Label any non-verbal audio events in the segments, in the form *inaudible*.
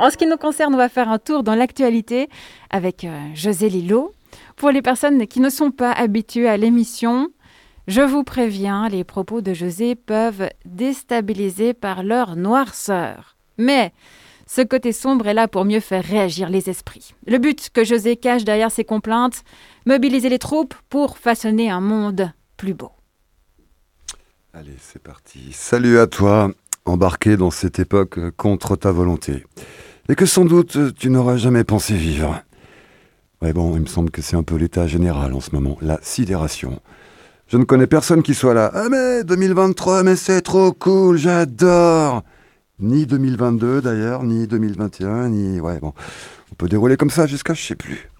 En ce qui nous concerne, on va faire un tour dans l'actualité avec euh, José Lillo. Pour les personnes qui ne sont pas habituées à l'émission, je vous préviens, les propos de José peuvent déstabiliser par leur noirceur. Mais ce côté sombre est là pour mieux faire réagir les esprits. Le but que José cache derrière ses complaintes, mobiliser les troupes pour façonner un monde plus beau. Allez, c'est parti. Salut à toi, embarqué dans cette époque contre ta volonté et que sans doute tu n'auras jamais pensé vivre. Ouais bon, il me semble que c'est un peu l'état général en ce moment, la sidération. Je ne connais personne qui soit là. Ah mais 2023, mais c'est trop cool, j'adore. Ni 2022 d'ailleurs, ni 2021, ni ouais bon, on peut dérouler comme ça jusqu'à je sais plus.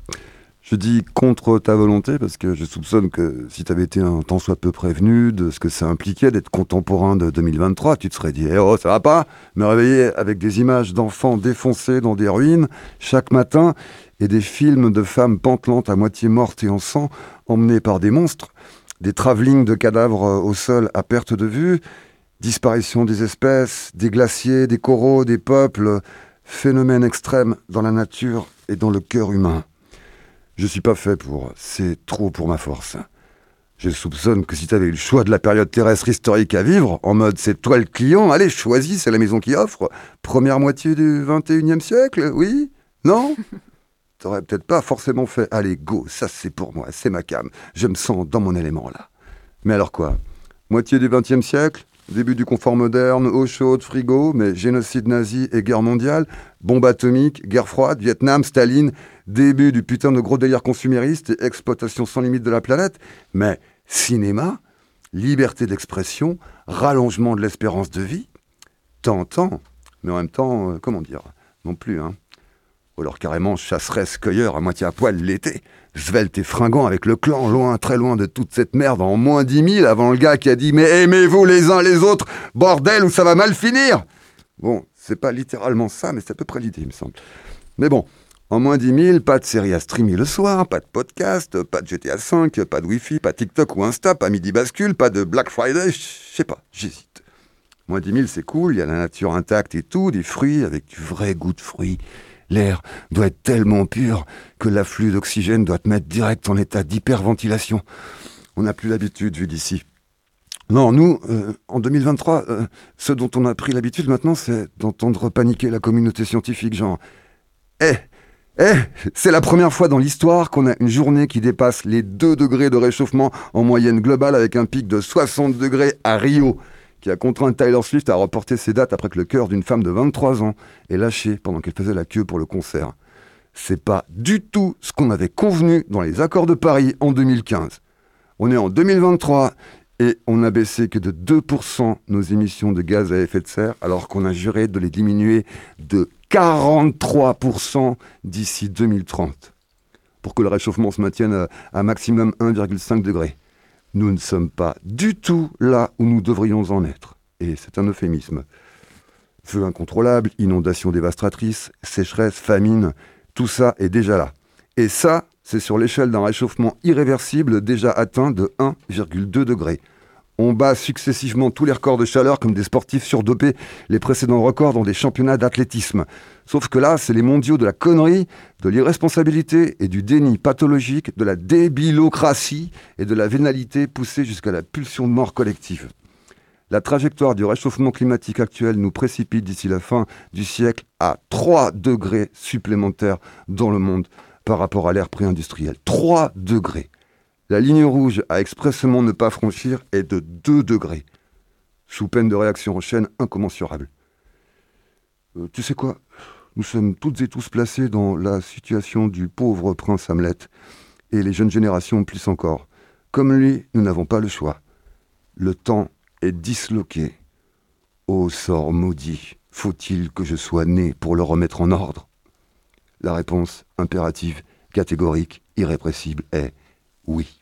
Je dis contre ta volonté parce que je soupçonne que si tu avais été un tant soit peu prévenu de ce que ça impliquait d'être contemporain de 2023, tu te serais dit eh oh, ça va pas Me réveiller avec des images d'enfants défoncés dans des ruines chaque matin et des films de femmes pantelantes à moitié mortes et en sang emmenées par des monstres, des travelling de cadavres au sol à perte de vue, disparition des espèces, des glaciers, des coraux, des peuples, phénomènes extrêmes dans la nature et dans le cœur humain. Je suis pas fait pour. C'est trop pour ma force. Je soupçonne que si tu avais eu le choix de la période terrestre historique à vivre, en mode c'est toi le client, allez, choisis, c'est la maison qui offre. Première moitié du 21e siècle, oui? Non? *laughs* T'aurais peut-être pas forcément fait, allez, go, ça c'est pour moi, c'est ma cam, je me sens dans mon élément là. Mais alors quoi? Moitié du 20e siècle? Début du confort moderne, eau chaude, frigo, mais génocide nazi et guerre mondiale, bombe atomique, guerre froide, Vietnam, Staline, début du putain de gros délire consumériste et exploitation sans limite de la planète, mais cinéma, liberté d'expression, rallongement de l'espérance de vie, tant, mais en même temps, euh, comment dire, non plus, hein. Ou alors carrément chasseresse-cueilleur à moitié à poil l'été, svelte et fringant avec le clan, loin, très loin de toute cette merde, en moins dix mille avant le gars qui a dit « Mais aimez-vous les uns les autres, bordel, ou ça va mal finir !» Bon, c'est pas littéralement ça, mais c'est à peu près l'idée, il me semble. Mais bon, en moins 10 000, pas de série à streamer le soir, pas de podcast, pas de GTA V, pas de Wi-Fi, pas TikTok ou Insta, pas Midi Bascule, pas de Black Friday, je sais pas, j'hésite. Moins 10 000, c'est cool, il y a la nature intacte et tout, des fruits avec du vrai goût de fruits. L'air doit être tellement pur que l'afflux d'oxygène doit te mettre direct en état d'hyperventilation. On n'a plus l'habitude vu d'ici. Non, nous, euh, en 2023, euh, ce dont on a pris l'habitude maintenant, c'est d'entendre paniquer la communauté scientifique, genre, eh, eh, c'est la première fois dans l'histoire qu'on a une journée qui dépasse les 2 degrés de réchauffement en moyenne globale avec un pic de 60 degrés à Rio, qui a contraint Tyler Swift à reporter ses dates après que le cœur d'une femme de 23 ans est lâché pendant qu'elle faisait la queue pour le concert. C'est pas du tout ce qu'on avait convenu dans les accords de Paris en 2015. On est en 2023 et on n'a baissé que de 2% nos émissions de gaz à effet de serre alors qu'on a juré de les diminuer de 43% d'ici 2030 pour que le réchauffement se maintienne à, maximum 1,5 degré. Nous ne sommes pas du tout là où nous devrions en être. Et c'est un euphémisme. Feu incontrôlable, inondations dévastatrices, sécheresse, famine, tout ça est déjà là. Et ça, c'est sur l'échelle d'un réchauffement irréversible déjà atteint de 1,2 degré. On bat successivement tous les records de chaleur comme des sportifs surdopés les précédents records dans des championnats d'athlétisme. Sauf que là, c'est les mondiaux de la connerie, de l'irresponsabilité et du déni pathologique, de la débilocratie et de la vénalité poussée jusqu'à la pulsion de mort collective. La trajectoire du réchauffement climatique actuel nous précipite d'ici la fin du siècle à 3 degrés supplémentaires dans le monde par rapport à l'ère pré-industrielle. 3 degrés. La ligne rouge à expressément ne pas franchir est de 2 degrés, sous peine de réaction en chaîne incommensurable. Euh, tu sais quoi? Nous sommes toutes et tous placés dans la situation du pauvre prince Hamlet, et les jeunes générations plus encore. Comme lui, nous n'avons pas le choix. Le temps est disloqué. Ô sort maudit, faut-il que je sois né pour le remettre en ordre? La réponse impérative, catégorique, irrépressible est oui.